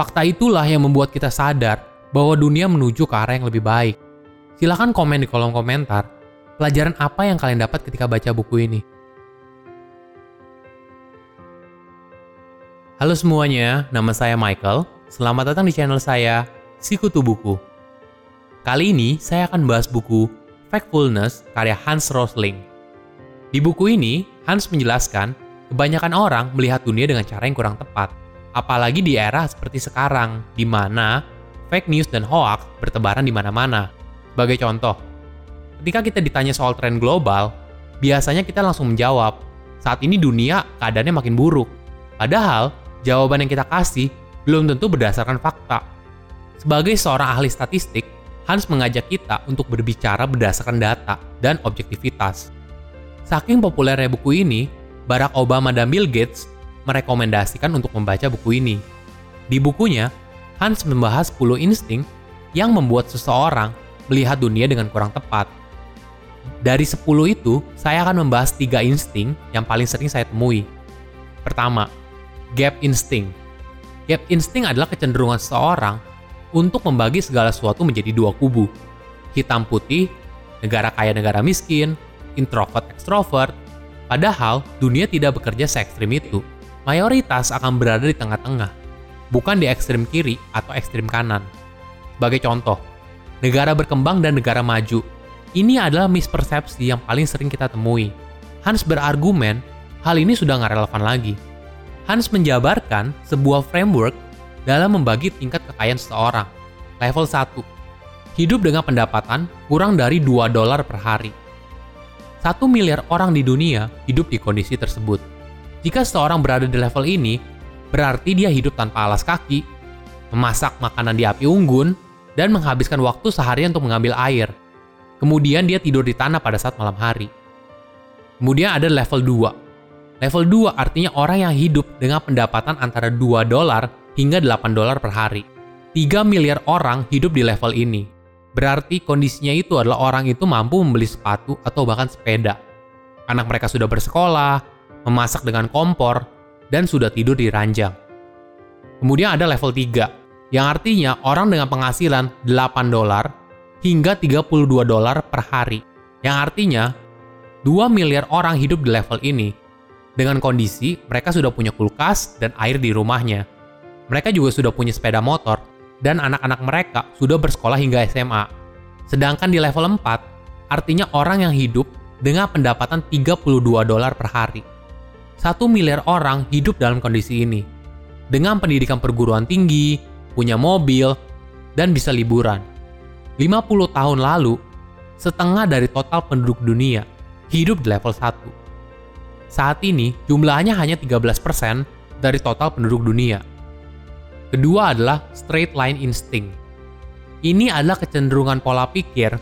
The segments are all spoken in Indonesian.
Fakta itulah yang membuat kita sadar bahwa dunia menuju ke arah yang lebih baik. Silahkan komen di kolom komentar, pelajaran apa yang kalian dapat ketika baca buku ini. Halo semuanya, nama saya Michael. Selamat datang di channel saya, Sikutu Buku. Kali ini saya akan bahas buku Factfulness karya Hans Rosling. Di buku ini, Hans menjelaskan kebanyakan orang melihat dunia dengan cara yang kurang tepat. Apalagi di era seperti sekarang, di mana fake news dan hoax bertebaran di mana-mana. Sebagai contoh, ketika kita ditanya soal tren global, biasanya kita langsung menjawab, saat ini dunia keadaannya makin buruk. Padahal, jawaban yang kita kasih belum tentu berdasarkan fakta. Sebagai seorang ahli statistik, Hans mengajak kita untuk berbicara berdasarkan data dan objektivitas. Saking populernya buku ini, Barack Obama dan Bill Gates merekomendasikan untuk membaca buku ini. Di bukunya, Hans membahas 10 insting yang membuat seseorang melihat dunia dengan kurang tepat. Dari 10 itu, saya akan membahas tiga insting yang paling sering saya temui. Pertama, gap instinct. Gap instinct adalah kecenderungan seseorang untuk membagi segala sesuatu menjadi dua kubu. Hitam putih, negara kaya negara miskin, introvert extrovert. Padahal dunia tidak bekerja se ekstrim itu. Mayoritas akan berada di tengah-tengah, bukan di ekstrim kiri atau ekstrim kanan. Sebagai contoh, negara berkembang dan negara maju. Ini adalah mispersepsi yang paling sering kita temui. Hans berargumen, hal ini sudah nggak relevan lagi Hans menjabarkan sebuah framework dalam membagi tingkat kekayaan seseorang. Level 1. Hidup dengan pendapatan kurang dari 2 dolar per hari. 1 miliar orang di dunia hidup di kondisi tersebut. Jika seseorang berada di level ini, berarti dia hidup tanpa alas kaki, memasak makanan di api unggun, dan menghabiskan waktu seharian untuk mengambil air. Kemudian dia tidur di tanah pada saat malam hari. Kemudian ada level 2, Level 2 artinya orang yang hidup dengan pendapatan antara 2 dolar hingga 8 dolar per hari. 3 miliar orang hidup di level ini. Berarti kondisinya itu adalah orang itu mampu membeli sepatu atau bahkan sepeda. Anak mereka sudah bersekolah, memasak dengan kompor, dan sudah tidur di ranjang. Kemudian ada level 3, yang artinya orang dengan penghasilan 8 dolar hingga 32 dolar per hari. Yang artinya 2 miliar orang hidup di level ini dengan kondisi mereka sudah punya kulkas dan air di rumahnya. Mereka juga sudah punya sepeda motor dan anak-anak mereka sudah bersekolah hingga SMA. Sedangkan di level 4, artinya orang yang hidup dengan pendapatan 32 dolar per hari. Satu miliar orang hidup dalam kondisi ini. Dengan pendidikan perguruan tinggi, punya mobil, dan bisa liburan. 50 tahun lalu, setengah dari total penduduk dunia hidup di level 1. Saat ini, jumlahnya hanya 13% dari total penduduk dunia. Kedua adalah straight line instinct. Ini adalah kecenderungan pola pikir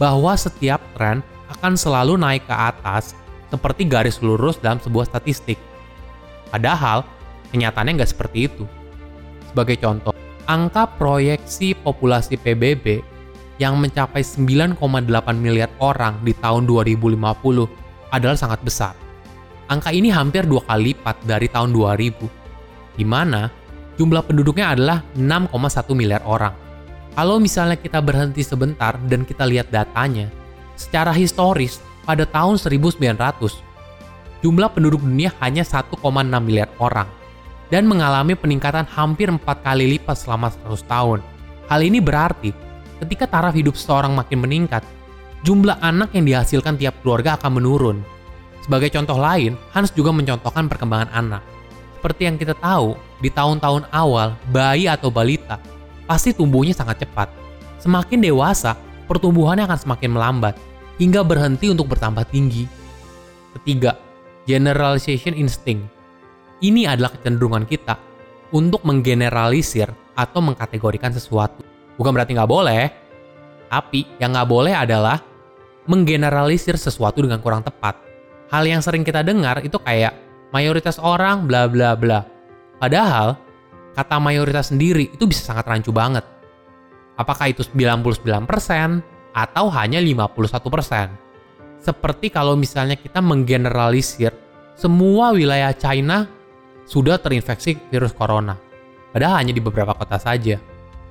bahwa setiap tren akan selalu naik ke atas seperti garis lurus dalam sebuah statistik. Padahal, kenyataannya nggak seperti itu. Sebagai contoh, angka proyeksi populasi PBB yang mencapai 9,8 miliar orang di tahun 2050 adalah sangat besar. Angka ini hampir dua kali lipat dari tahun 2000, di mana jumlah penduduknya adalah 6,1 miliar orang. Kalau misalnya kita berhenti sebentar dan kita lihat datanya, secara historis pada tahun 1900, jumlah penduduk dunia hanya 1,6 miliar orang dan mengalami peningkatan hampir empat kali lipat selama 100 tahun. Hal ini berarti ketika taraf hidup seseorang makin meningkat, jumlah anak yang dihasilkan tiap keluarga akan menurun sebagai contoh lain, Hans juga mencontohkan perkembangan anak. Seperti yang kita tahu, di tahun-tahun awal, bayi atau balita pasti tumbuhnya sangat cepat. Semakin dewasa, pertumbuhannya akan semakin melambat, hingga berhenti untuk bertambah tinggi. Ketiga, generalization instinct. Ini adalah kecenderungan kita untuk menggeneralisir atau mengkategorikan sesuatu. Bukan berarti nggak boleh, tapi yang nggak boleh adalah menggeneralisir sesuatu dengan kurang tepat hal yang sering kita dengar itu kayak mayoritas orang bla bla bla. Padahal kata mayoritas sendiri itu bisa sangat rancu banget. Apakah itu 99% atau hanya 51%? Seperti kalau misalnya kita menggeneralisir semua wilayah China sudah terinfeksi virus corona. padahal hanya di beberapa kota saja.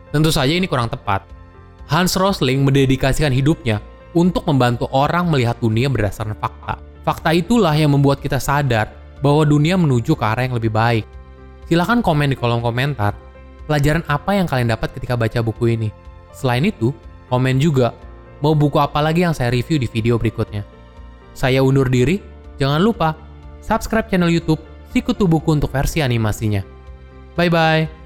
Tentu saja ini kurang tepat. Hans Rosling mendedikasikan hidupnya untuk membantu orang melihat dunia berdasarkan fakta. Fakta itulah yang membuat kita sadar bahwa dunia menuju ke arah yang lebih baik. Silahkan komen di kolom komentar, pelajaran apa yang kalian dapat ketika baca buku ini. Selain itu, komen juga mau buku apa lagi yang saya review di video berikutnya. Saya undur diri, jangan lupa subscribe channel YouTube Sikutu Buku untuk versi animasinya. Bye bye.